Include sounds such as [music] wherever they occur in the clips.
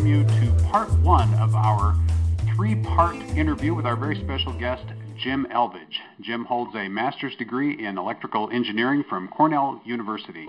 welcome you to part one of our three part interview with our very special guest, Jim Elvidge. Jim holds a master's degree in electrical engineering from Cornell University.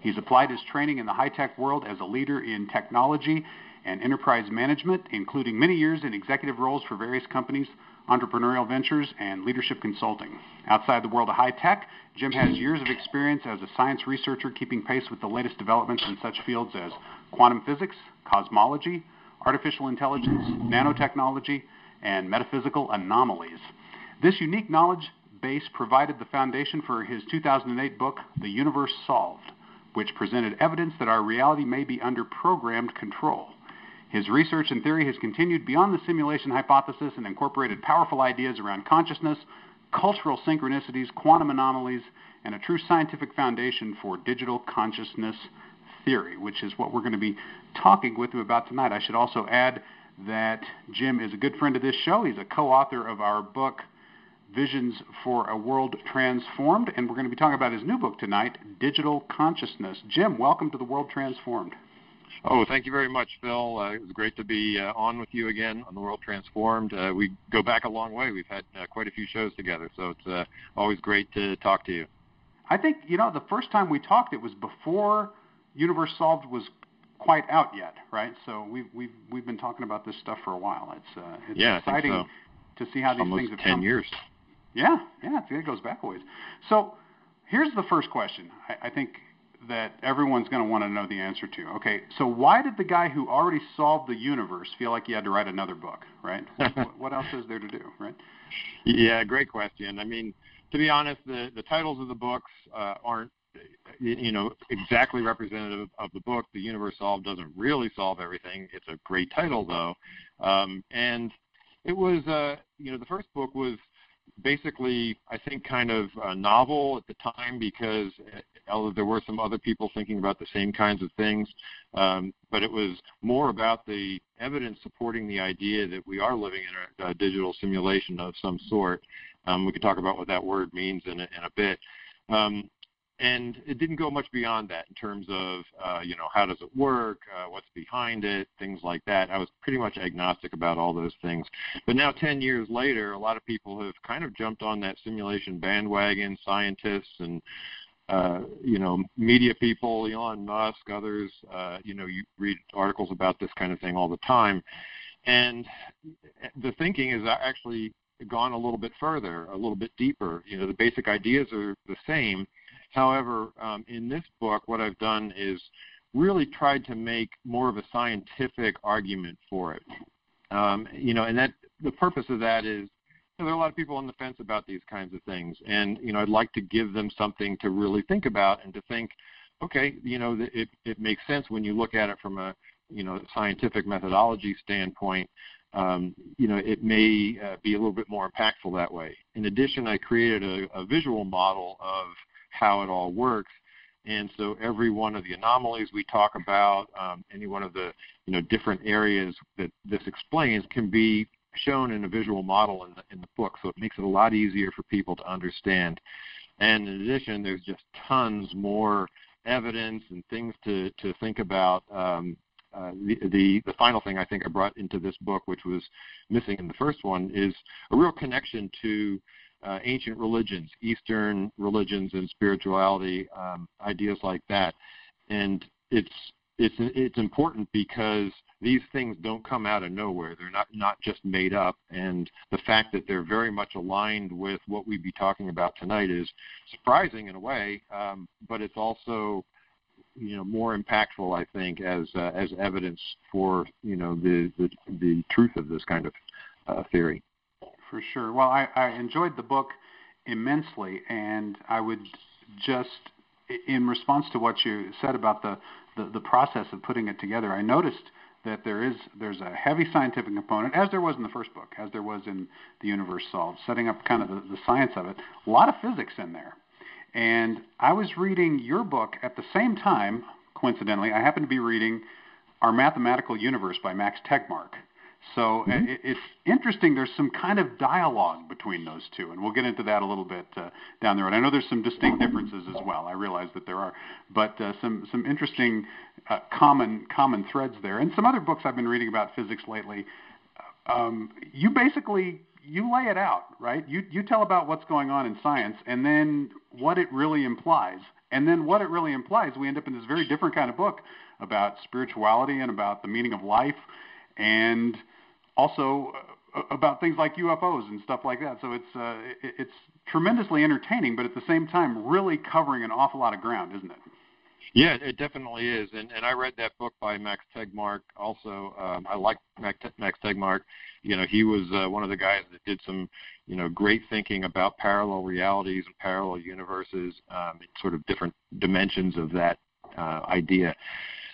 He's applied his training in the high tech world as a leader in technology and enterprise management, including many years in executive roles for various companies entrepreneurial ventures, and leadership consulting. Outside the world of high tech, Jim has years of experience as a science researcher keeping pace with the latest developments in such fields as quantum physics, cosmology, artificial intelligence, nanotechnology, and metaphysical anomalies. This unique knowledge base provided the foundation for his 2008 book, The Universe Solved, which presented evidence that our reality may be under programmed control. His research and theory has continued beyond the simulation hypothesis and incorporated powerful ideas around consciousness, cultural synchronicities, quantum anomalies, and a true scientific foundation for digital consciousness theory, which is what we're going to be talking with you about tonight. I should also add that Jim is a good friend of this show. He's a co author of our book, Visions for a World Transformed, and we're going to be talking about his new book tonight, Digital Consciousness. Jim, welcome to the World Transformed. Oh, thank you very much, Phil. Uh, it was great to be uh, on with you again on the World Transformed. Uh, we go back a long way. We've had uh, quite a few shows together, so it's uh, always great to talk to you. I think you know the first time we talked, it was before Universe Solved was quite out yet, right? So we've we've we've been talking about this stuff for a while. It's uh, it's yeah, exciting so. to see how these Almost things have ten come. years. Yeah, yeah, it goes back a ways. So here's the first question. I, I think that everyone's going to want to know the answer to. Okay, so why did the guy who already solved the universe feel like he had to write another book, right? [laughs] what, what else is there to do, right? Yeah, great question. I mean, to be honest, the the titles of the books uh, aren't you know exactly representative of the book. The universe solved doesn't really solve everything. It's a great title though, um, and it was uh, you know the first book was basically, I think, kind of a novel at the time because although there were some other people thinking about the same kinds of things, um, but it was more about the evidence supporting the idea that we are living in a, a digital simulation of some sort. Um, we can talk about what that word means in a, in a bit. Um, and it didn't go much beyond that in terms of uh, you know how does it work, uh, what's behind it, things like that. I was pretty much agnostic about all those things. But now, 10 years later, a lot of people have kind of jumped on that simulation bandwagon. Scientists and uh, you know media people, Elon Musk, others. Uh, you know, you read articles about this kind of thing all the time, and the thinking is actually gone a little bit further, a little bit deeper. You know, the basic ideas are the same However, um, in this book, what I've done is really tried to make more of a scientific argument for it. Um, you know, and that the purpose of that is you know, there are a lot of people on the fence about these kinds of things, and you know, I'd like to give them something to really think about and to think, okay, you know, it it makes sense when you look at it from a you know scientific methodology standpoint. Um, you know, it may uh, be a little bit more impactful that way. In addition, I created a, a visual model of how it all works. And so every one of the anomalies we talk about, um, any one of the you know different areas that this explains, can be shown in a visual model in the, in the book. So it makes it a lot easier for people to understand. And in addition, there's just tons more evidence and things to, to think about. Um, uh, the, the the final thing I think I brought into this book, which was missing in the first one, is a real connection to uh, ancient religions, Eastern religions and spirituality, um, ideas like that. And it's it's it's important because these things don't come out of nowhere. They're not not just made up, and the fact that they're very much aligned with what we'd be talking about tonight is surprising in a way, um, but it's also you know more impactful, I think, as uh, as evidence for you know the the, the truth of this kind of uh, theory for sure. Well, I, I enjoyed the book immensely, and I would just, in response to what you said about the, the, the process of putting it together, I noticed that there is there's a heavy scientific component, as there was in the first book, as there was in the Universe Solved, setting up kind of the, the science of it. A lot of physics in there, and I was reading your book at the same time. Coincidentally, I happened to be reading Our Mathematical Universe by Max Tegmark So uh, mm-hmm. it's interesting. There's some kind of dialogue between those two, and we'll get into that a little bit uh, down the road. I know there's some distinct differences as well. I realize that there are, but uh, some some interesting uh, common common threads there. And some other books I've been reading about physics lately. Um, you basically you lay it out, right? You you tell about what's going on in science, and then what it really implies, and then what it really implies. We end up in this very different kind of book about spirituality and about the meaning of life, and also uh, about things like UFOs and stuff like that. So it's uh, it's tremendously entertaining, but at the same time, really covering an awful lot of ground, isn't it? Yeah, it definitely is. And and I read that book by Max Tegmark. Also, um, I like Max, Max Tegmark. You know, he was uh, one of the guys that did some, you know, great thinking about parallel realities and parallel universes, um, sort of different dimensions of that uh, idea.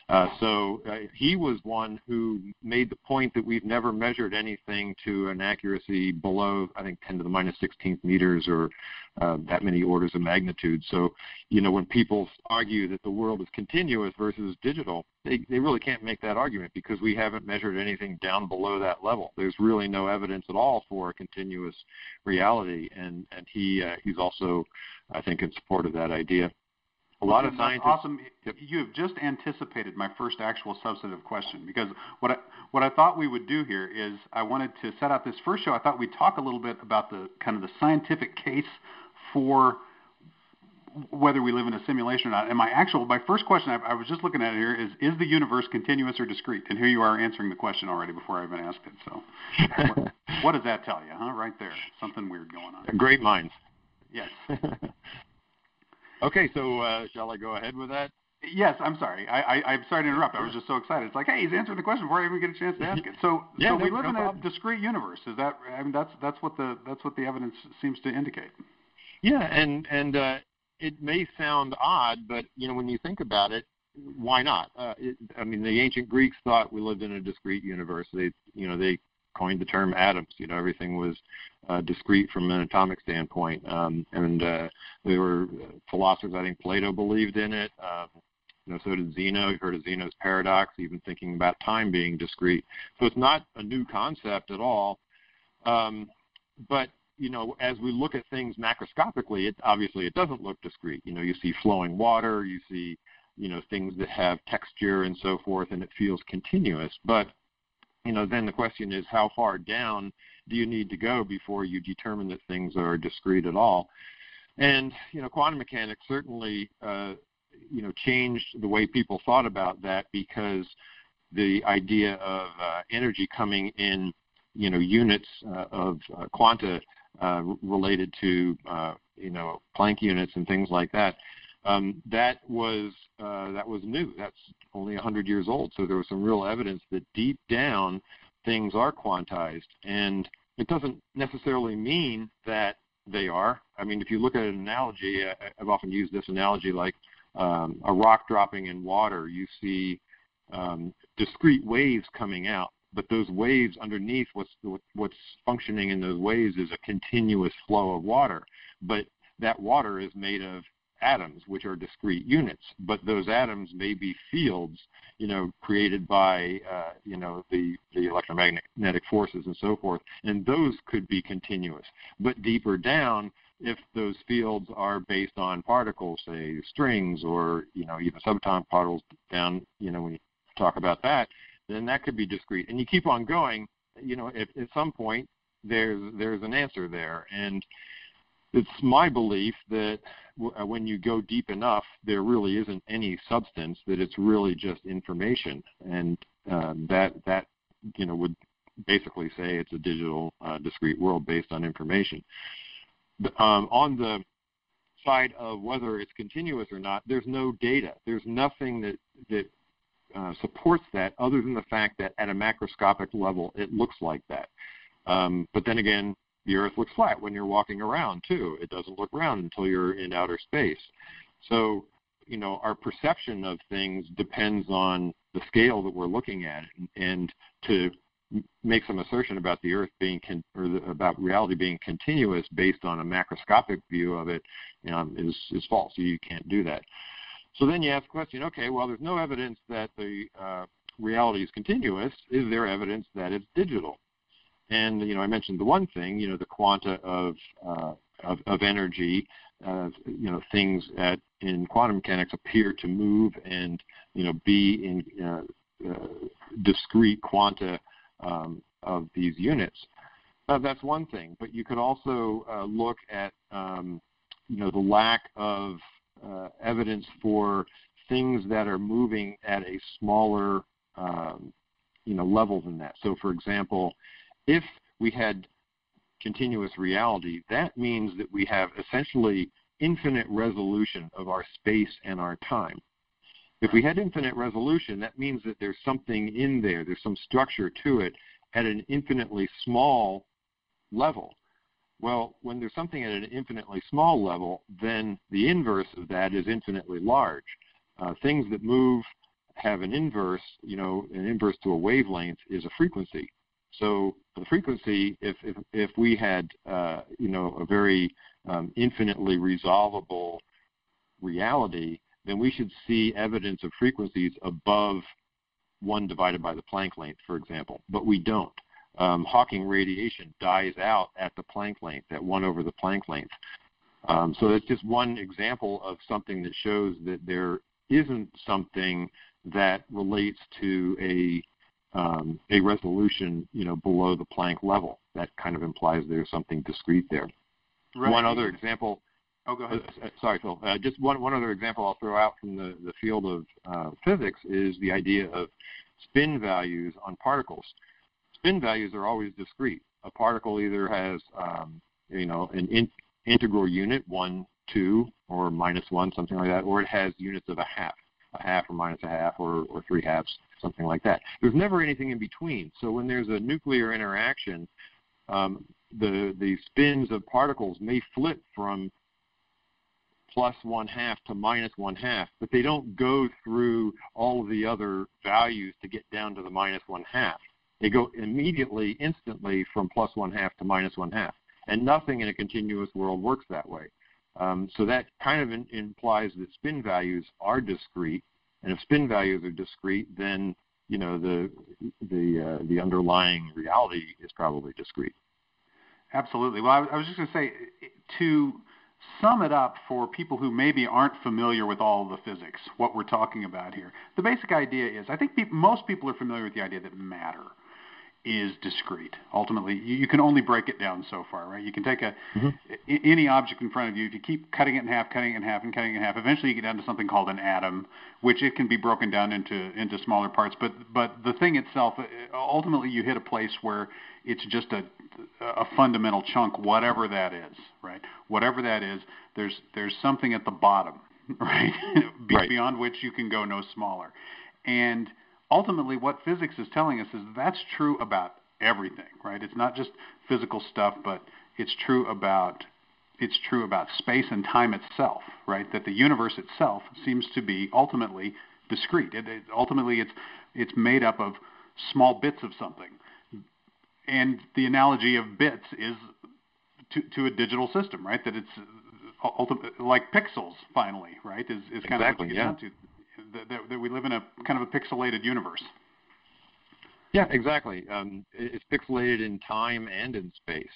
Uh, so uh, he was one who made the point that we've never measured anything to an accuracy below, I think, 10 to the minus 16th meters or uh, that many orders of magnitude. So, you know, when people argue that the world is continuous versus digital, they, they really can't make that argument because we haven't measured anything down below that level. There's really no evidence at all for a continuous reality, and and he uh, he's also, I think, in support of that idea a lot of scientists. Awesome. Yep. You have just anticipated my first actual substantive question because what I, what I thought we would do here is I wanted to set out this first show. I thought we'd talk a little bit about the kind of the scientific case for whether we live in a simulation or not. And my actual, my first question, I, I was just looking at it here, is is the universe continuous or discrete? And here you are answering the question already before I even asked it. So, [laughs] what, what does that tell you, huh? Right there, something weird going on. Great minds. Yes. [laughs] Okay, so uh, shall I go ahead with that? Yes, I'm sorry. I, I, I'm sorry to interrupt. I was just so excited. It's like, hey, he's answering the question before I even get a chance to ask it. So, [laughs] yeah, so no, we live no in problem. a discrete universe. Is that? I mean, that's that's what the that's what the evidence seems to indicate. Yeah, and and uh, it may sound odd, but you know, when you think about it, why not? Uh, it, I mean, the ancient Greeks thought we lived in a discrete universe. They, you know, they coined the term atoms. You know, everything was uh, discrete from an atomic standpoint. Um, and uh, there were philosophers, I think Plato believed in it. Um, you know, so did Zeno. You've heard of Zeno's paradox, even thinking about time being discrete. So it's not a new concept at all. Um, but you know, as we look at things macroscopically, it obviously it doesn't look discrete. You know, you see flowing water, you see, you know, things that have texture and so forth, and it feels continuous. But you know, then the question is how far down do you need to go before you determine that things are discrete at all? And you know, quantum mechanics certainly uh, you know changed the way people thought about that because the idea of uh, energy coming in you know units uh, of uh, quanta uh, related to uh, you know Planck units and things like that um, that was uh, that was new. That's only 100 years old. So there was some real evidence that deep down things are quantized, and it doesn't necessarily mean that they are. I mean, if you look at an analogy, I, I've often used this analogy like um, a rock dropping in water. You see um, discrete waves coming out, but those waves underneath, what's what's functioning in those waves is a continuous flow of water. But that water is made of atoms, which are discrete units. But those atoms may be fields, you know, created by, uh, you know, the, the electromagnetic forces and so forth. And those could be continuous. But deeper down, if those fields are based on particles, say strings or, you know, even subatomic particles down, you know, when you talk about that, then that could be discrete. And you keep on going, you know, if, at some point there's there's an answer there. And it's my belief that w- uh, when you go deep enough, there really isn't any substance. That it's really just information, and um, that that you know would basically say it's a digital uh, discrete world based on information. Um, on the side of whether it's continuous or not, there's no data. There's nothing that that uh, supports that other than the fact that at a macroscopic level it looks like that. Um, but then again, the Earth looks flat when you're walking around too. It doesn't look round until you're in outer space. So, you know, our perception of things depends on the scale that we're looking at, and to make some assertion about the Earth being con- or the, about reality being continuous based on a macroscopic view of it um, is is false. You can't do that. So then you ask the question, okay, well, there's no evidence that the uh, reality is continuous, is there evidence that it's digital? And you know, I mentioned the one thing, you know, the quanta of uh, of, of, energy, uh, you know, things at in quantum mechanics appear to move and you know be in uh, uh discrete quanta um, of these units. Uh, that's one thing, but you could also uh, look at um, you know the lack of evidence for things that are moving at a smaller um, you know level than that. So, for example, if we had continuous reality, that means that we have essentially infinite resolution of our space and our time. If we had infinite resolution, that means that there's something in there, there's some structure to it at an infinitely small level. Well, when there's something at an infinitely small level, then the inverse of that is infinitely large. Uh, things that move have an inverse, you know, an inverse to a wavelength is a frequency. So the frequency, if if, if we had, uh, you know, a very um, infinitely resolvable reality, then we should see evidence of frequencies above one divided by the Planck length, for example. But we don't. Um, Hawking radiation dies out at the Planck length, at one over the Planck length. Um, so that's just one example of something that shows that there isn't something that relates to a um, a resolution, you know, below the Planck level. That kind of implies there's something discrete there. Right. One other example. Oh, go ahead. Uh, sorry, Phil. Uh, just one one other example I'll throw out from the the field of uh, physics is the idea of spin values on particles. Spin values are always discrete. A particle either has, um, you know, an in, integral unit, one, two, or minus one, something like that, or it has units of a half a half or minus a half or, or three halves, something like that. There's never anything in between. So when there's a nuclear interaction, um, the the spins of particles may flip from plus one half to minus one half, but they don't go through all of the other values to get down to the minus one half. They go immediately, instantly from plus one half to minus one half. And nothing in a continuous world works that way. Um, so that kind of in, implies that spin values are discrete, and if spin values are discrete, then you know the the uh, the underlying reality is probably discrete. Absolutely. Well, I, I was just going to say to sum it up for people who maybe aren't familiar with all the physics, what we're talking about here. The basic idea is I think most people are familiar with the idea that matter is discrete. Ultimately, you, you, can only break it down so far, right? You can take a mm-hmm. any object in front of you. If you keep cutting it in half, cutting it in half, and cutting it in half, eventually you get down to something called an atom, which it can be broken down into into smaller parts. But but the thing itself, uh, ultimately, you hit a place where it's just a a fundamental chunk, whatever that is, right? Whatever that is, there's there's something at the bottom, [laughs] right? right. Beyond which you can go no smaller, and ultimately what physics is telling us is that's true about everything, right? It's not just physical stuff, but it's true about it's true about space and time itself, right? That the universe itself seems to be ultimately discrete. It, it, ultimately, it's it's made up of small bits of something, and the analogy of bits is to, to a digital system, right? That it's uh, ultimate, like pixels, finally, right? Is is kind exactly, of what you get yeah. down to that, that we live in a kind of a pixelated universe. Yeah, exactly. Um, it's pixelated in time and in space.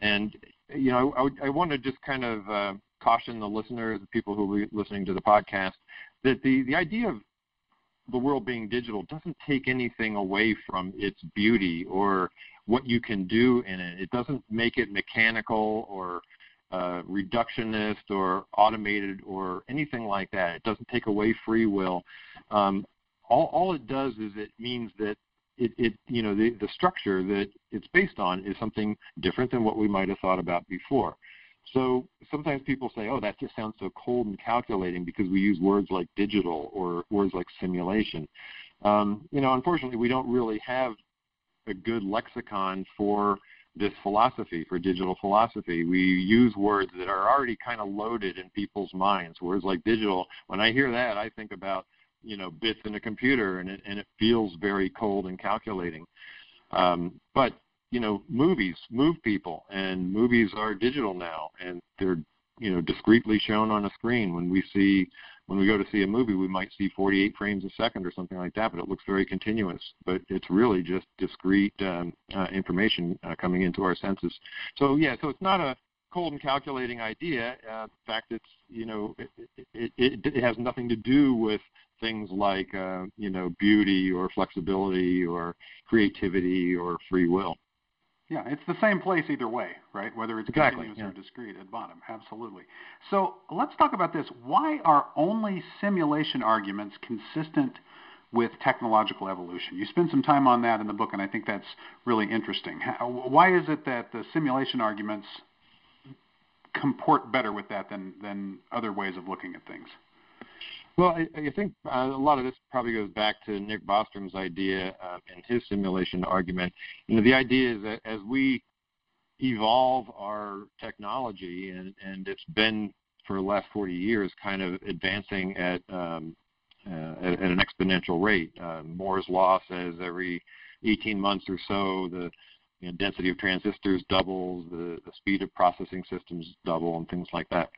And you know, I, I want to just kind of uh, caution the listeners, the people who are listening to the podcast, that the the idea of the world being digital doesn't take anything away from its beauty or what you can do in it. It doesn't make it mechanical or uh, reductionist or automated or anything like that. It doesn't take away free will. Um, all, all it does is it means that it, it you know the, the structure that it's based on is something different than what we might have thought about before. So sometimes people say, "Oh, that just sounds so cold and calculating because we use words like digital or words like simulation." Um, you know, unfortunately, we don't really have a good lexicon for this philosophy, for digital philosophy. We use words that are already kind of loaded in people's minds. Words like digital, when I hear that, I think about you know bits in a computer, and it and it feels very cold and calculating. Um, but you know, movies move people, and movies are digital now, and they're you know discretely shown on a screen. When we see when we go to see a movie, we might see 48 frames a second or something like that, but it looks very continuous. But it's really just discrete um, uh, information uh, coming into our senses. So yeah, so it's not a cold and calculating idea. Uh, in fact, it's you know it, it, it, it has nothing to do with things like uh, you know beauty or flexibility or creativity or free will. Yeah, it's the same place either way, right? Whether it's exactly, continuous yeah. or discrete at bottom. Absolutely. So let's talk about this. Why are only simulation arguments consistent with technological evolution? You spend some time on that in the book, and I think that's really interesting. Why is it that the simulation arguments comport better with that than, than other ways of looking at things? Well, I, I think uh, a lot of this probably goes back to Nick Bostrom's idea uh, and his simulation argument. You know, the idea is that as we evolve our technology, and, and it's been for the last 40 years kind of advancing at, um, uh, at, at an exponential rate. Uh, Moore's law says every 18 months or so the you know, density of transistors doubles, the, the speed of processing systems double, and things like that.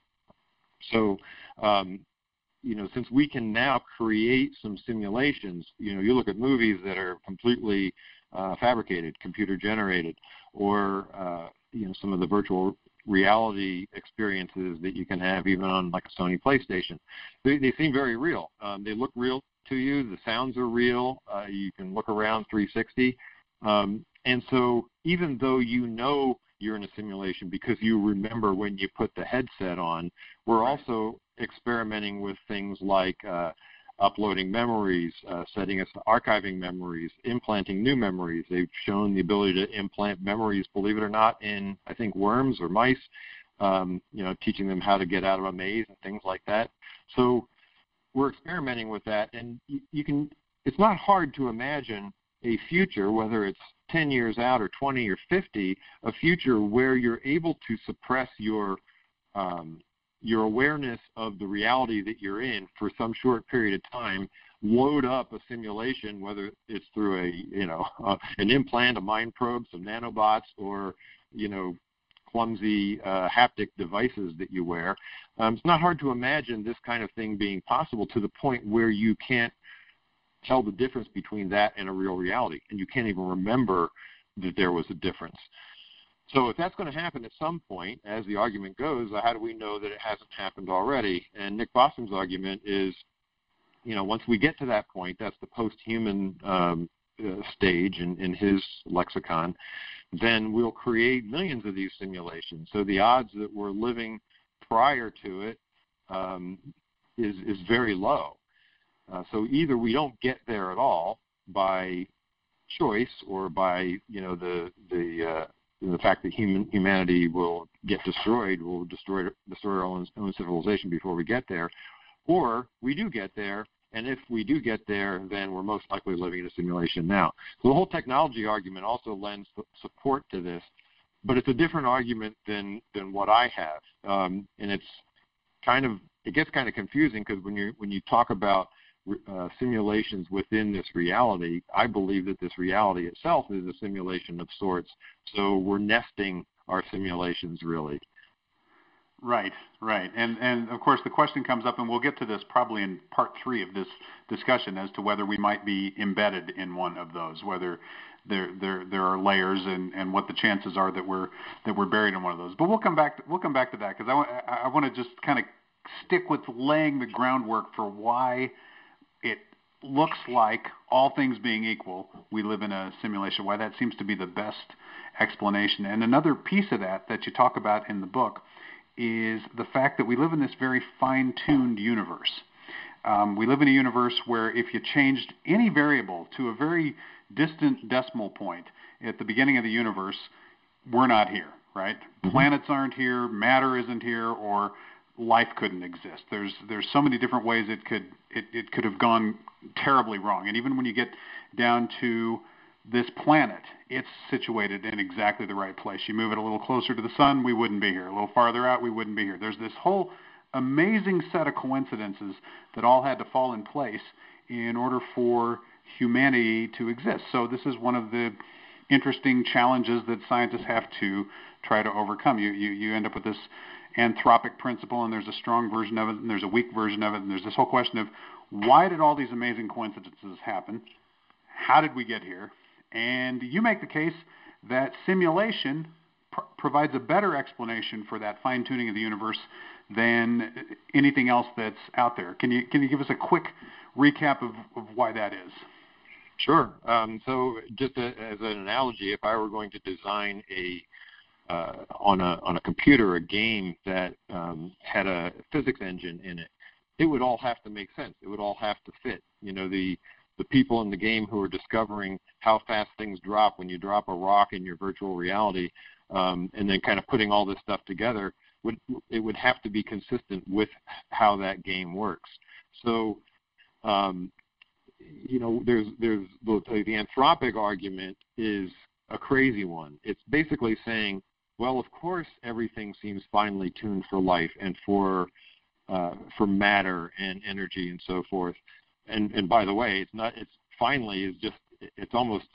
So um, you know, since we can now create some simulations, you know, you look at movies that are completely uh, fabricated, computer generated, or uh, you know, some of the virtual reality experiences that you can have even on like a Sony PlayStation. They, they seem very real. Um, they look real to you. The sounds are real. Uh, you can look around 360. Um, and so even though you know you're in a simulation because you remember when you put the headset on, we're also experimenting with things like uh, uploading memories, uh, setting us to archiving memories, implanting new memories. They've shown the ability to implant memories, believe it or not, in I think worms or mice. Um, you know, teaching them how to get out of a maze and things like that. So we're experimenting with that, and you, you can. It's not hard to imagine a future, whether it's 10 years out or 20 or 50, a future where you're able to suppress your um, your awareness of the reality that you're in for some short period of time load up a simulation whether it's through a you know [laughs] uh, an implant a mind probe some nanobots or you know clumsy uh, haptic devices that you wear. Um, it's not hard to imagine this kind of thing being possible to the point where you can't tell the difference between that and a real reality and you can't even remember that there was a difference so if that's going to happen at some point, as the argument goes, how do we know that it hasn't happened already? And Nick Bostrom's argument is, you know, once we get to that point, that's the post-human um, uh, stage in, in his lexicon, then we'll create millions of these simulations. So the odds that we're living prior to it um, is is very low. Uh, so either we don't get there at all by choice or by you know the the uh, the fact that human humanity will get destroyed, will destroy destroy our own, own civilization before we get there, or we do get there, and if we do get there, then we're most likely living in a simulation now. So the whole technology argument also lends support to this, but it's a different argument than than what I have, um, and it's kind of it gets kind of confusing because when you when you talk about uh, simulations within this reality, I believe that this reality itself is a simulation of sorts. So we're nesting our simulations really. Right, right, and and of course the question comes up, and we'll get to this probably in part three of this discussion as to whether we might be embedded in one of those, whether there there there are layers, and and what the chances are that we're that we're buried in one of those. But we'll come back to, we'll come back to that because I I want to just kind of stick with laying the groundwork for why it looks like all things being equal, we live in a simulation. Why that seems to be the best explanation. And another piece of that that you talk about in the book is the fact that we live in this very fine-tuned universe. Um, we live in a universe where if you changed any variable to a very distant decimal point at the beginning of the universe, we're not here, right? Mm-hmm. Planets aren't here, matter isn't here, or life couldn't exist. There's there's so many different ways it could it, it could have gone terribly wrong. And even when you get down to this planet, it's situated in exactly the right place. You move it a little closer to the sun, we wouldn't be here. A little farther out, we wouldn't be here. There's this whole amazing set of coincidences that all had to fall in place in order for humanity to exist. So this is one of the interesting challenges that scientists have to try to overcome. You you, you end up with this anthropic principle, and there's a strong version of it, and there's a weak version of it, and there's this whole question of why did all these amazing coincidences happen? How did we get here? And you make the case that simulation pr- provides a better explanation for that fine tuning of the universe than anything else that's out there. Can you can you give us a quick recap of, of why that is? Sure. Um, so, just a, as an analogy, if I were going to design a uh, on a on a computer a game that um, had a physics engine in it, it would all have to make sense. It would all have to fit. You know, the the people in the game who are discovering how fast things drop when you drop a rock in your virtual reality, um, and then kind of putting all this stuff together, would it would have to be consistent with how that game works. So, um, you know, there's there's the, the anthropic argument is a crazy one. It's basically saying, well, of course, everything seems finely tuned for life and for uh, for matter and energy and so forth. And and by the way, it's not it's finally is just it's almost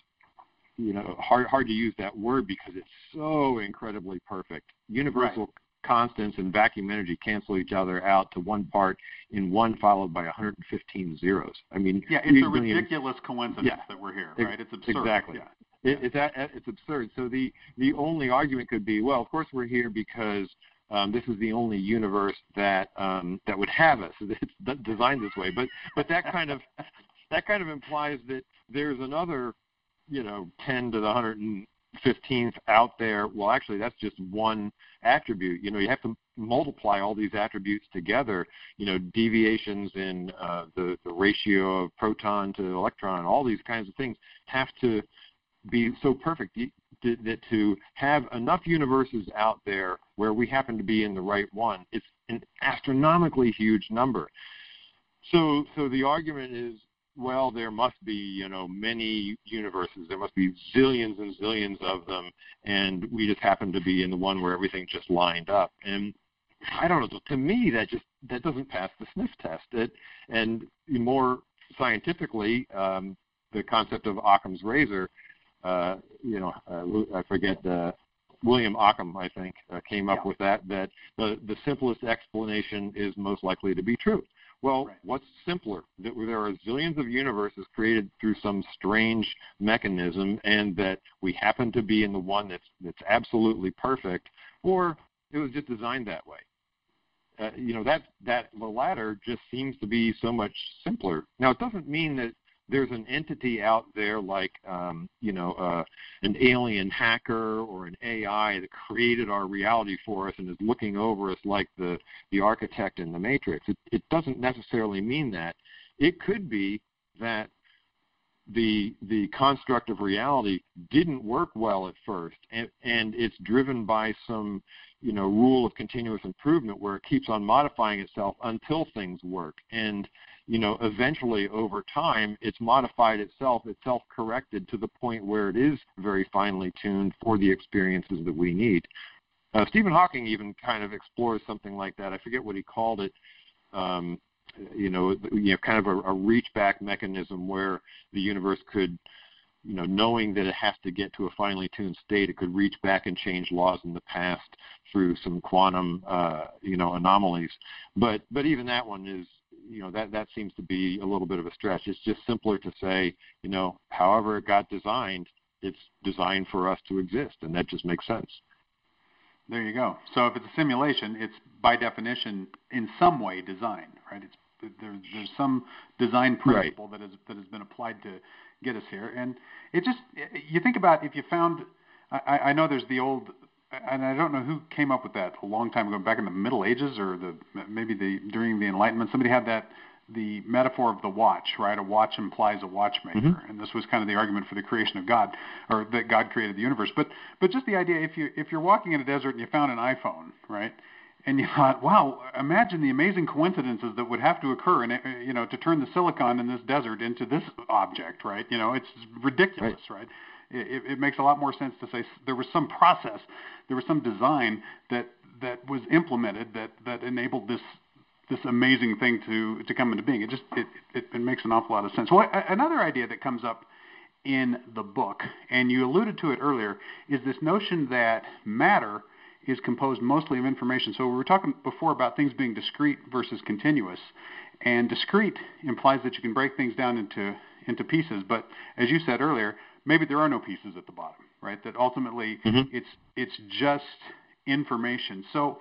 you know hard hard to use that word because it's so incredibly perfect. Universal right. constants and vacuum energy cancel each other out to one part in one followed by 115 zeros. I mean, yeah, it's a ridiculous coincidence yeah, that we're here, right? It's absurd. Exactly. Yeah. It, it's it's absurd. So the the only argument could be, well, of course we're here because um, this is the only universe that um, that would have us. [laughs] It's designed this way, but but that kind of [laughs] that kind of implies that there's another, you know, 10 to the 115th out there. Well, actually, that's just one attribute. You know, you have to multiply all these attributes together. You know, deviations in uh, the the ratio of proton to electron, all these kinds of things have to be so perfect that to have enough universes out there where we happen to be in the right one, it's an astronomically huge number. So, so the argument is, well, there must be, you know, many universes. There must be zillions and zillions of them, and we just happen to be in the one where everything just lined up. And I don't know. To me, that just that doesn't pass the sniff test. It, and more scientifically, um, the concept of Occam's razor uh, you know, uh, I forget, uh, William Ockham, I think, uh, came up yeah. with that, that the, the simplest explanation is most likely to be true. Well, right. what's simpler? That there are zillions of universes created through some strange mechanism, and that we happen to be in the one that's that's absolutely perfect, or it was just designed that way. Uh, you know that that the latter just seems to be so much simpler. Now, it doesn't mean that there's an entity out there like um, you know uh, an alien hacker or an AI that created our reality for us and is looking over us like the the architect in the Matrix. It, it doesn't necessarily mean that. It could be that the the construct of reality didn't work well at first, and, and it's driven by some you know rule of continuous improvement where it keeps on modifying itself until things work and you know, eventually over time, it's modified itself, it's self-corrected to the point where it is very finely tuned for the experiences that we need. Uh, Stephen Hawking even kind of explores something like that. I forget what he called it. Um, you know, you know, kind of a, a reach back mechanism where the universe could, you know, knowing that it has to get to a finely tuned state, it could reach back and change laws in the past through some quantum, uh, you know, anomalies. But but even that one is you know that that seems to be a little bit of a stretch. It's just simpler to say, you know, however it got designed, it's designed for us to exist, and that just makes sense. There you go. So if it's a simulation, it's by definition in some way designed, right? It's there, there's some design principle right. that has that has been applied to get us here, and it just you think about if you found. I, I know there's the old and I don't know who came up with that a long time ago, back in the Middle Ages or the maybe the during the Enlightenment. Somebody had that the metaphor of the watch, right? A watch implies a watchmaker, mm-hmm. and this was kind of the argument for the creation of God, or that God created the universe. But but just the idea, if you if you're walking in a desert and you found an iPhone, right? And you thought, wow, imagine the amazing coincidences that would have to occur, and you know, to turn the silicon in this desert into this object, right? You know, it's ridiculous, right? right? It, it makes a lot more sense to say there was some process, there was some design that that was implemented that that enabled this this amazing thing to to come into being. It just it it, it makes an awful lot of sense. Well, another idea that comes up in the book, and you alluded to it earlier, is this notion that matter is composed mostly of information. So we were talking before about things being discrete versus continuous, and discrete implies that you can break things down into into pieces. But as you said earlier, maybe there are no pieces at the bottom, right? That ultimately mm-hmm. it's it's just information. So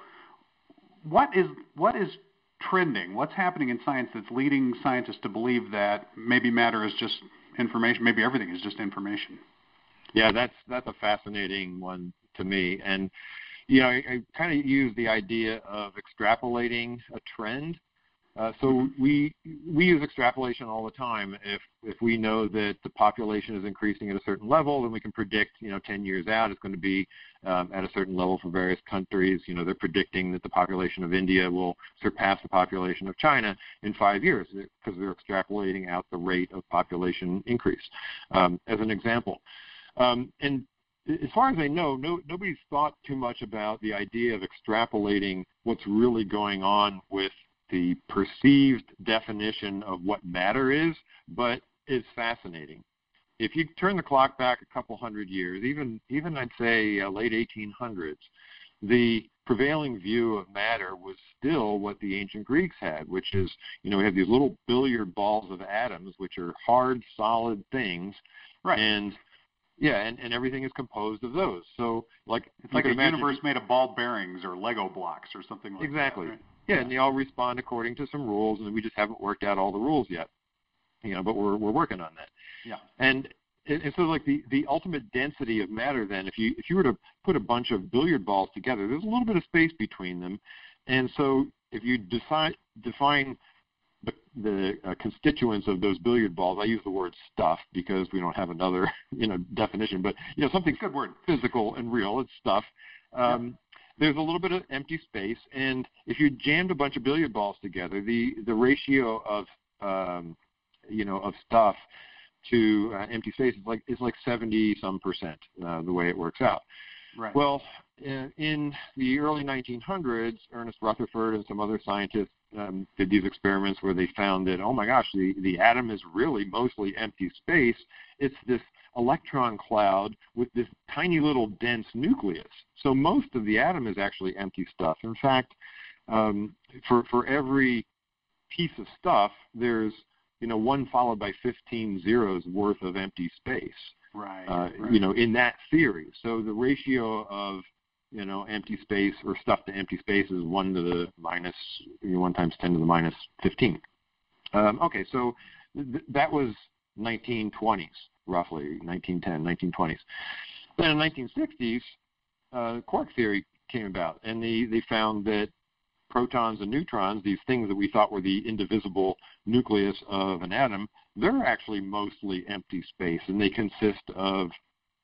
what is what is trending? What's happening in science that's leading scientists to believe that maybe matter is just information, maybe everything is just information? Yeah, that's that's a fascinating one to me. And you know, I, I kind of use the idea of extrapolating a trend. Uh, so we we use extrapolation all the time. If if we know that the population is increasing at a certain level, then we can predict, you know, 10 years out it's going to be um, at a certain level for various countries. You know, they're predicting that the population of India will surpass the population of China in five years because they're extrapolating out the rate of population increase. Um, as an example, um, and as far as I know, no, nobody's thought too much about the idea of extrapolating what's really going on with the perceived definition of what matter is, but it's fascinating. If you turn the clock back a couple hundred years, even even I'd say uh, late 1800s, the prevailing view of matter was still what the ancient Greeks had, which is, you know, we have these little billiard balls of atoms, which are hard, solid things, right. and yeah, and, and everything is composed of those. So like it's like a universe made of ball bearings or Lego blocks or something like exactly. that. Exactly. Right? Yeah, and they all respond according to some rules, and we just haven't worked out all the rules yet. You know, but we're we're working on that. Yeah. And and so like the the ultimate density of matter then if you if you were to put a bunch of billiard balls together there's a little bit of space between them and so if you decide define the, the uh, constituents of those billiard balls. I use the word stuff because we don't have another [laughs] you know definition, but you know something good word physical and real. It's stuff. Um. There's a little bit of empty space, and if you jammed a bunch of billiard balls together, the the ratio of um, you know of stuff to uh, empty space is like is like 70 some percent uh, the way it works out. Right. Well, in, in the early 1900s, Ernest Rutherford and some other scientists um, did these experiments where they found that oh my gosh, the the atom is really mostly empty space. It's this electron cloud with this tiny little dense nucleus. So most of the atom is actually empty stuff. In fact, um, for for every piece of stuff, there's you know one followed by 15 zeros worth of empty space. Right, uh, right. You know, in that theory. So the ratio of you know, empty space or stuff to empty space is 1 to the minus, you know, 1 times 10 to the minus 15. Um, okay, so th- that was 1920s, roughly, 1910, 1920s. Then in the 1960s, uh, quark theory came about, and they, they found that protons and neutrons, these things that we thought were the indivisible nucleus of an atom, they're actually mostly empty space, and they consist of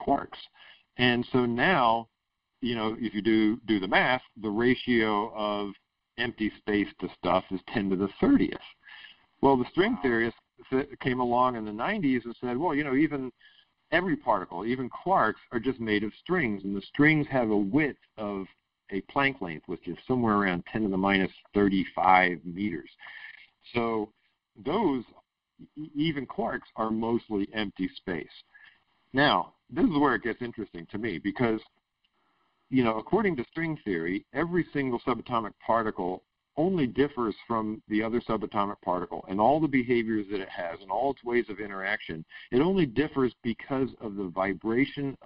quarks. And so now you know, if you do do the math, the ratio of empty space to stuff is 10 to the 30th. Well, the string theorists came along in the 90s and said, well, you know, even every particle, even quarks, are just made of strings, and the strings have a width of a Planck length, which is somewhere around 10 to the minus 35 meters. So those, even quarks, are mostly empty space. Now, this is where it gets interesting to me because you know, according to string theory, every single subatomic particle only differs from the other subatomic particle and all the behaviors that it has and all its ways of interaction. It only differs because of the vibration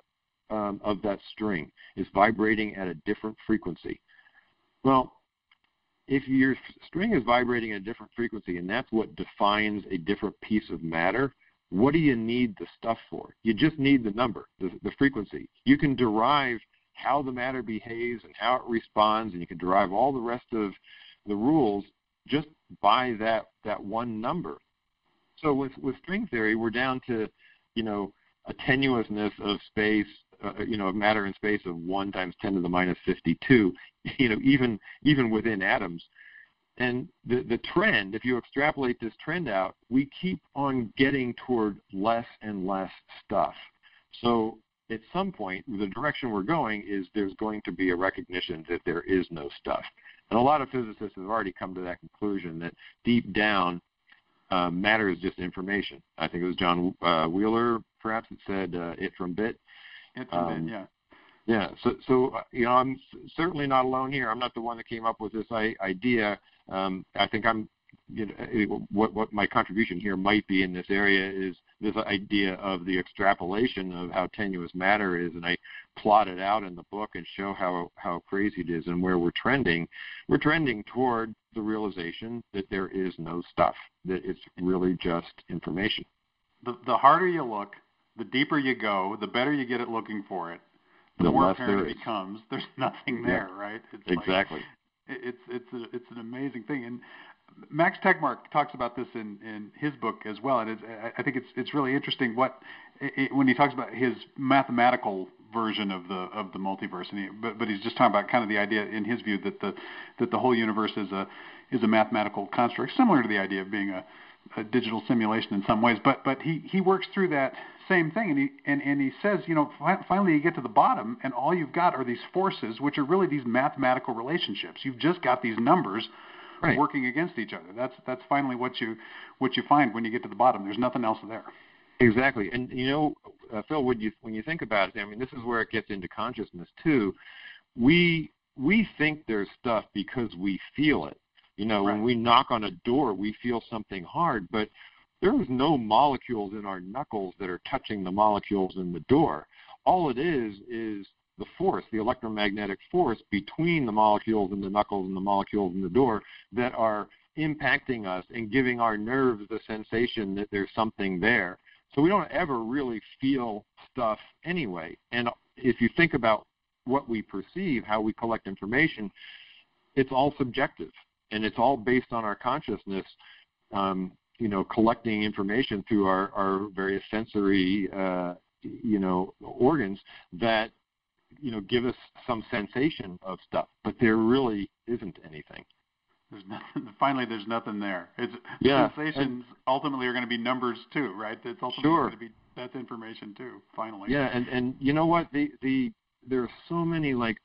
um, of that string. It's vibrating at a different frequency. Well, if your string is vibrating at a different frequency and that's what defines a different piece of matter, what do you need the stuff for? You just need the number, the, the frequency. You can derive how the matter behaves and how it responds, and you can derive all the rest of the rules just by that that one number. So with with string theory, we're down to you know a tenuousness of space, uh, you know, of matter in space of one times 10 to the minus 52. [laughs] You know, even even within atoms. And the the trend, if you extrapolate this trend out, we keep on getting toward less and less stuff. So at some point, the direction we're going is there's going to be a recognition that there is no stuff. And a lot of physicists have already come to that conclusion that deep down, uh, matter is just information. I think it was John uh, Wheeler, perhaps, that said uh, it from bit. It from um, bit, yeah. Yeah, so so uh, you know I'm certainly not alone here. I'm not the one that came up with this idea. Um, I think I'm you know, what what my contribution here might be in this area is this idea of the extrapolation of how tenuous matter is, and I plot it out in the book and show how how crazy it is and where we're trending. We're trending toward the realization that there is no stuff, that it's really just information. The the harder you look, the deeper you go, the better you get at looking for it, the, the more apparent it becomes. [laughs] There's nothing there, yeah. right? It's exactly. Like, it's it's a, it's an amazing thing, and Max Tegmark talks about this in, in his book as well, and I think it's it's really interesting what it, when he talks about his mathematical version of the of the multiverse, and he, but but he's just talking about kind of the idea in his view that the that the whole universe is a is a mathematical construct, similar to the idea of being a, a digital simulation in some ways. But but he he works through that same thing, and he and and he says, you know, fi- finally you get to the bottom, and all you've got are these forces, which are really these mathematical relationships. You've just got these numbers right. working against each other. That's that's finally what you what you find when you get to the bottom. There's nothing else there. Exactly, and you know, uh, Phil, when you when you think about it, I mean, this is where it gets into consciousness too. We we think there's stuff because we feel it. You know, right. when we knock on a door, we feel something hard, but there is no molecules in our knuckles that are touching the molecules in the door. All it is is the force, the electromagnetic force between the molecules in the knuckles and the molecules in the door that are impacting us and giving our nerves the sensation that there's something there. So we don't ever really feel stuff anyway. And if you think about what we perceive, how we collect information, it's all subjective and it's all based on our consciousness. Um, you know, collecting information through our, our various sensory, uh, you know, organs that you know give us some sensation of stuff, but there really isn't anything. There's nothing. [laughs] Finally, there's nothing there. It's yeah, sensations and, ultimately are going to be numbers too, right? It's ultimately sure. going to be that's information too. Finally. Yeah, and and you know what? The the there are so many like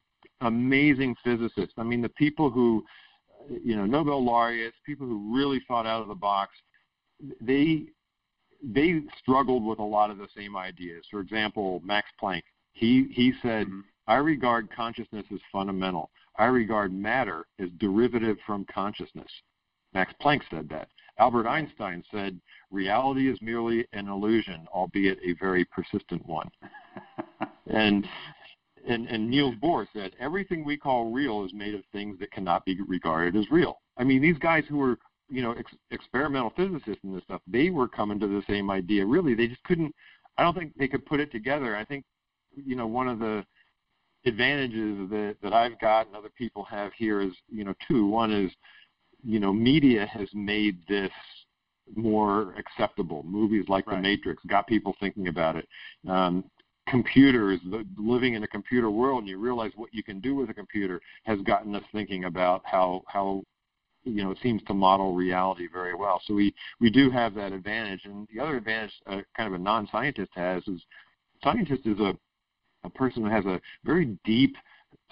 amazing physicists. I mean, the people who you know Nobel laureates, people who really thought out of the box. They they struggled with a lot of the same ideas. For example, Max Planck he he said, mm-hmm. "I regard consciousness as fundamental. I regard matter as derivative from consciousness." Max Planck said that. Albert Einstein said, "Reality is merely an illusion, albeit a very persistent one." [laughs] and and, and Niels Bohr said, everything we call real is made of things that cannot be regarded as real. I mean, these guys who were, you know, ex- experimental physicists and this stuff, they were coming to the same idea. Really, they just couldn't. I don't think they could put it together. I think you know, one of the advantages that, that I've got and other people have here is, you know, two. One is, you know, media has made this more acceptable. Movies like right. The Matrix got people thinking about it. Um, computers, the, living in a computer world, and you realize what you can do with a computer has gotten us thinking about how how you know it seems to model reality very well. So we we do have that advantage. And the other advantage, uh, kind of a non-scientist has, is scientist is a a person who has a very deep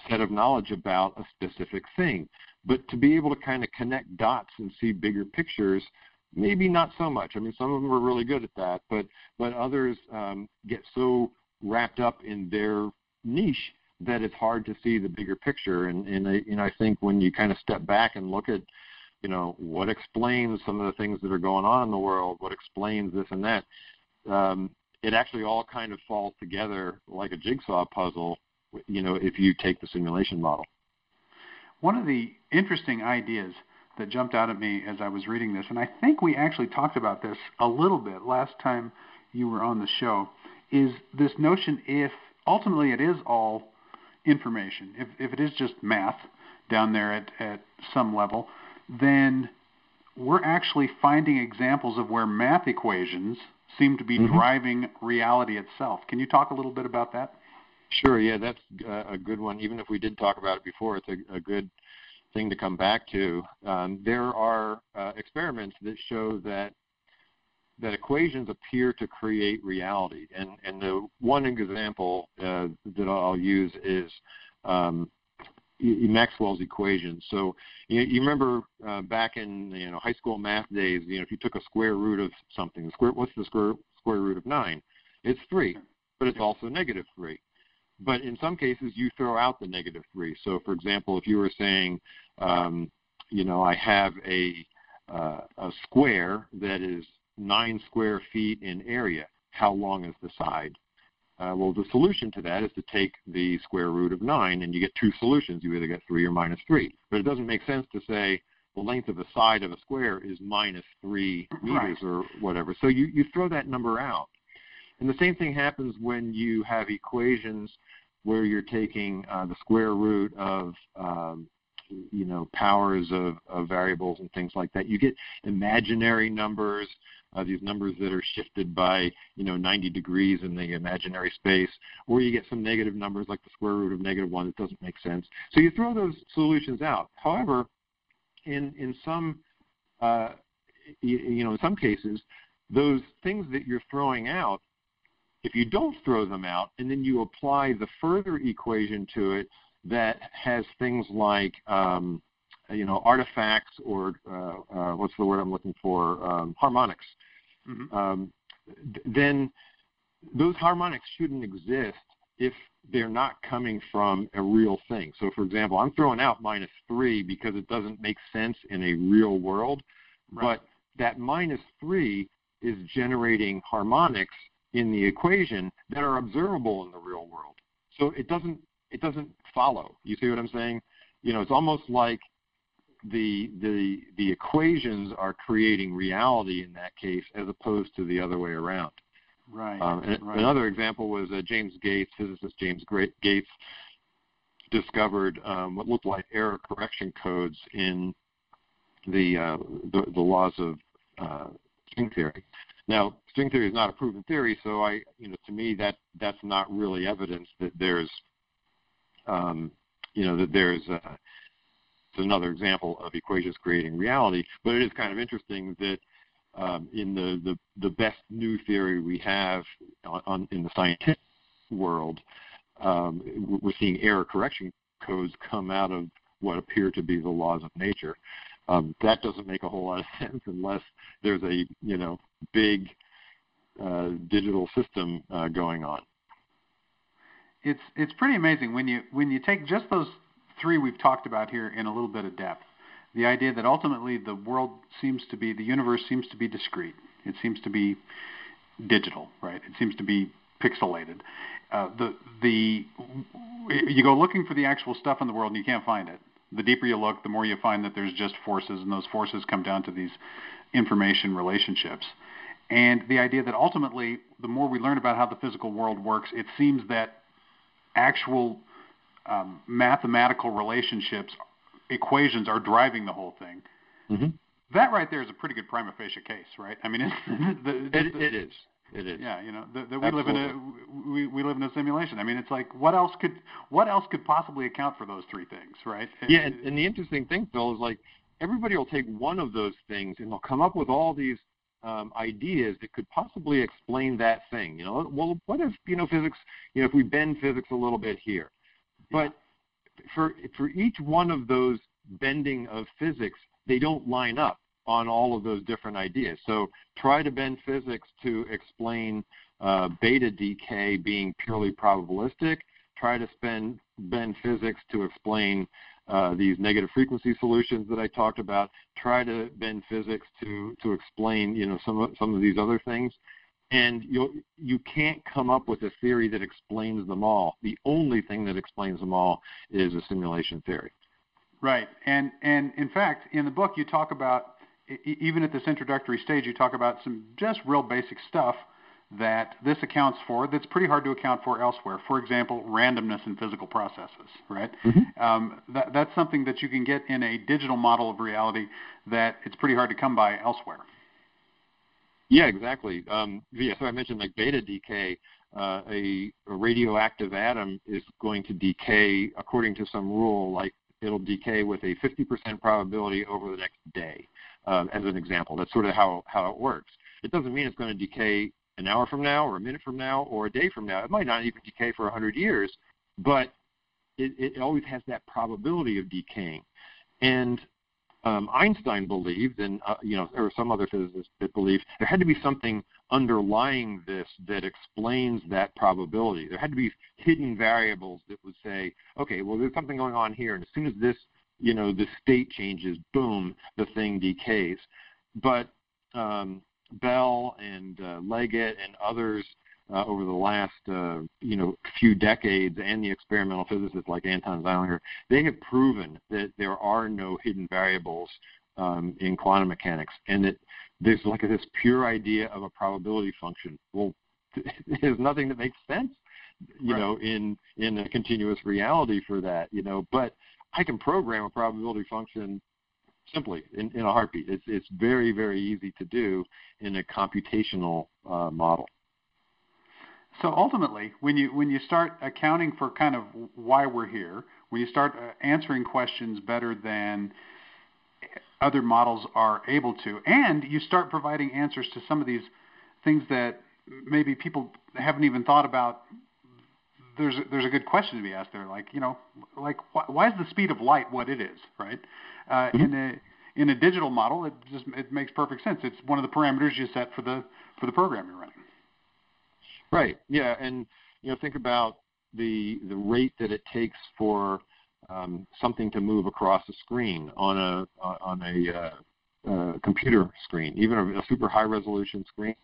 set of knowledge about a specific thing. But to be able to kind of connect dots and see bigger pictures, maybe not so much. I mean, some of them are really good at that, but but others um, get so wrapped up in their niche that it's hard to see the bigger picture. And and I, I think when you kind of step back and look at you know what explains some of the things that are going on in the world, what explains this and that. Um, it actually all kind of falls together like a jigsaw puzzle, you know, if you take the simulation model. One of the interesting ideas that jumped out at me as I was reading this, and I think we actually talked about this a little bit last time you were on the show, is this notion if ultimately it is all information, if, if it is just math down there at, at some level, then we're actually finding examples of where math equations seem to be mm-hmm. driving reality itself. Can you talk a little bit about that? Sure. Yeah, that's a good one. Even if we did talk about it before, it's a, a good thing to come back to. Um, there are uh, experiments that show that that equations appear to create reality, and and the one example uh, that I'll use is um, Maxwell's equations. So you, you remember uh, back in you know high school math days, you know if you took a square root of something, the square what's the square square root of nine? It's three, but it's also negative three. but in some cases you throw out the negative three. So, for example, if you were saying, um, you know, I have a uh, a square that is nine square feet in area, how long is the side? Uh, well, the solution to that is to take the square root of 9, and you get two solutions. You either get 3 or minus 3. But it doesn't make sense to say the length of a side of a square is minus 3 meters right. or whatever. So you, you throw that number out. And the same thing happens when you have equations where you're taking uh, the square root of um, you know powers of, of variables and things like that. You get imaginary numbers, uh, these numbers that are shifted by you know 90 degrees in the imaginary space, or you get some negative numbers like the square root of negative one that doesn't make sense. So you throw those solutions out. However, in in some uh, you, you know in some cases, those things that you're throwing out if you don't throw them out and then you apply the further equation to it that has things like um, you know artifacts or uh, uh, what's the word I'm looking for um, harmonics, mm-hmm. um, then those harmonics shouldn't exist if they're not coming from a real thing. So, for example, I'm throwing out minus three because it doesn't make sense in a real world, right. but that minus three is generating harmonics in the equation that are observable in the real world. So it doesn't it doesn't follow. You see what I'm saying? You know, it's almost like the the the equations are creating reality in that case as opposed to the other way around. Right. Um, right. Another example was uh, James Gates, physicist James Gates, discovered um, what looked like error correction codes in the uh, the, the, laws of uh, string theory. Now, string theory is not a proven theory, so I, you know, to me that that's not really evidence that there's, um, you know, that there's uh, another example of equations creating reality. But it is kind of interesting that um, in the, the the best new theory we have on, on in the scientific world, um, we're seeing error correction codes come out of what appear to be the laws of nature. Um, that doesn't make a whole lot of [laughs] sense unless there's a you know big uh, digital system uh, going on. It's it's pretty amazing when you when you take just those three we've talked about here in a little bit of depth. The idea that ultimately the world seems to be the universe seems to be discrete. It seems to be digital, right? It seems to be pixelated. Uh, the the you go looking for the actual stuff in the world and you can't find it the deeper you look, the more you find that there's just forces, and those forces come down to these information relationships. And the idea that ultimately, the more we learn about how the physical world works, it seems that actual um, mathematical relationships, equations, are driving the whole thing. Mm-hmm. That right there is a pretty good prima facie case, right? I mean, [laughs] it's, the, it, the, it is. It is. Yeah, you know, that we live in a we, we live in a simulation. I mean, it's like what else could what else could possibly account for those three things, right? Yeah, and, and the interesting thing, Phil, is like everybody will take one of those things and they'll come up with all these um, ideas that could possibly explain that thing. You know, well, what if you know physics? You know, if we bend physics a little bit here, but for for each one of those bending of physics, they don't line up on all of those different ideas. So try to bend physics to explain uh, beta decay being purely probabilistic. Try to spend, bend physics to explain uh, these negative frequency solutions that I talked about. Try to bend physics to to explain you know some of, some of these other things, and you you can't come up with a theory that explains them all. The only thing that explains them all is a simulation theory. Right, and and in fact, in the book you talk about even at this introductory stage, you talk about some just real basic stuff that this accounts for that's pretty hard to account for elsewhere. For example, randomness in physical processes, right? Mm-hmm. Um, that, that's something that you can get in a digital model of reality that it's pretty hard to come by elsewhere. Yeah, exactly. Um, yeah, so I mentioned like beta decay. Uh, a, a radioactive atom is going to decay according to some rule, like it'll decay with a 50% probability over the next day uh, as an example. That's sort of how, how it works. It doesn't mean it's going to decay an hour from now or a minute from now or a day from now. It might not even decay for 100 years, but it, it always has that probability of decaying. And um, Einstein believed, and uh, you know, were some other physicists that believed there had to be something underlying this that explains that probability. There had to be hidden variables that would say, okay, well, there's something going on here, and as soon as this, you know, the state changes, boom, the thing decays. But um, Bell and uh, Leggett and others uh, over the last uh, you know few decades, and the experimental physicists like Anton Zeilinger, they have proven that there are no hidden variables um, in quantum mechanics, and that there's like this pure idea of a probability function. Well, [laughs] there's nothing that makes sense, you right. know, in in a continuous reality for that, you know. But I can program a probability function simply in, in a heartbeat. It's it's very very easy to do in a computational uh, model. So ultimately, when you when you start accounting for kind of why we're here, when you start uh, answering questions better than other models are able to, and you start providing answers to some of these things that maybe people haven't even thought about. There's a, there's a good question to be asked there, like you know, like why, why is the speed of light what it is, right? Uh, mm-hmm. In a in a digital model, it just it makes perfect sense. It's one of the parameters you set for the for the program you're running. Right. Yeah, and you know, think about the the rate that it takes for um, something to move across a screen on a on a uh, uh, computer screen, even a, a super high resolution screen.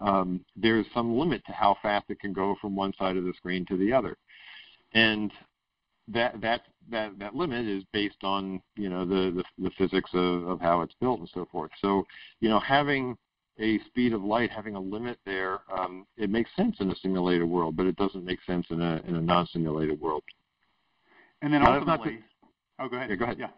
Um, there's some limit to how fast it can go from one side of the screen to the other, and that that that that limit is based on you know the the, the physics of, of how it's built and so forth. So you know having a speed of light having a limit there, um, it makes sense in a simulated world, but it doesn't make sense in a in a non-simulated world. And then ultimately, oh, go ahead. Yeah, go ahead. Yeah,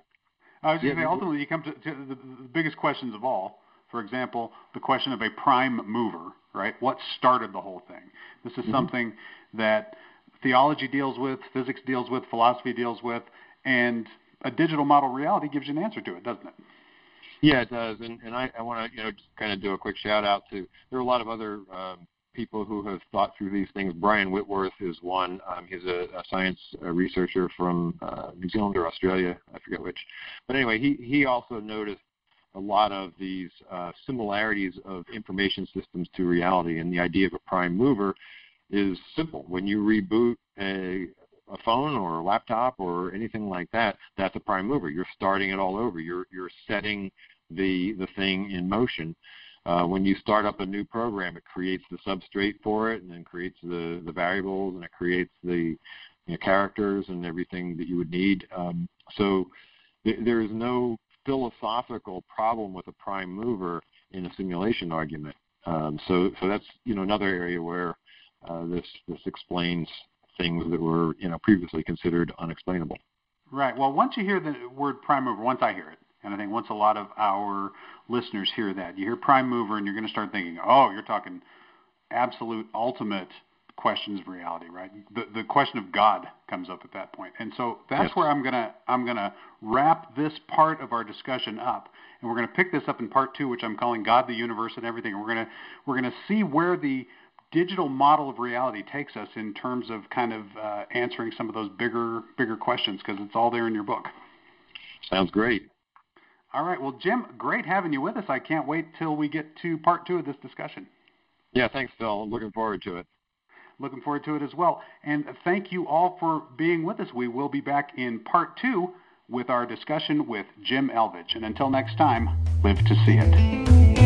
I was going to say ultimately you come to, to the, the biggest questions of all. For example, the question of a prime mover, right? What started the whole thing? This is mm-hmm. something that theology deals with, physics deals with, philosophy deals with, and a digital model reality gives you an answer to it, doesn't it? Yeah, it does, and and I, I want to you know just kind of do a quick shout out to there are a lot of other um, people who have thought through these things. Brian Whitworth is one. Um, he's a, a science uh, researcher from uh, New Zealand or Australia, I forget which. But anyway, he he also noticed a lot of these uh, similarities of information systems to reality, and the idea of a prime mover is simple. When you reboot a a phone or a laptop or anything like that, that's a prime mover. You're starting it all over. You're you're setting the the thing in motion. Uh, when you start up a new program, it creates the substrate for it, and then creates the the variables, and it creates the you know, characters and everything that you would need. Um, so th- there is no philosophical problem with a prime mover in a simulation argument. Um, so so that's you know another area where uh, this this explains things that were you know previously considered unexplainable. Right. Well, once you hear the word prime mover, once I hear it, and I think once a lot of our listeners hear that, you hear prime mover, and you're going to start thinking, oh, you're talking absolute ultimate questions of reality, right? The the question of God comes up at that point, and so that's yes. where I'm gonna I'm gonna wrap this part of our discussion up, and we're gonna pick this up in part two, which I'm calling God, the universe, and everything. And we're gonna we're gonna see where the digital model of reality takes us in terms of kind of uh, answering some of those bigger bigger questions because it's all there in your book. Sounds great. All right. Well, Jim, great having you with us. I can't wait till we get to part two of this discussion. Yeah, thanks, Phil. I'm looking forward to it. Looking forward to it as well. And thank you all for being with us. We will be back in part two with our discussion with Jim Elvidge. And until next time, live to see it.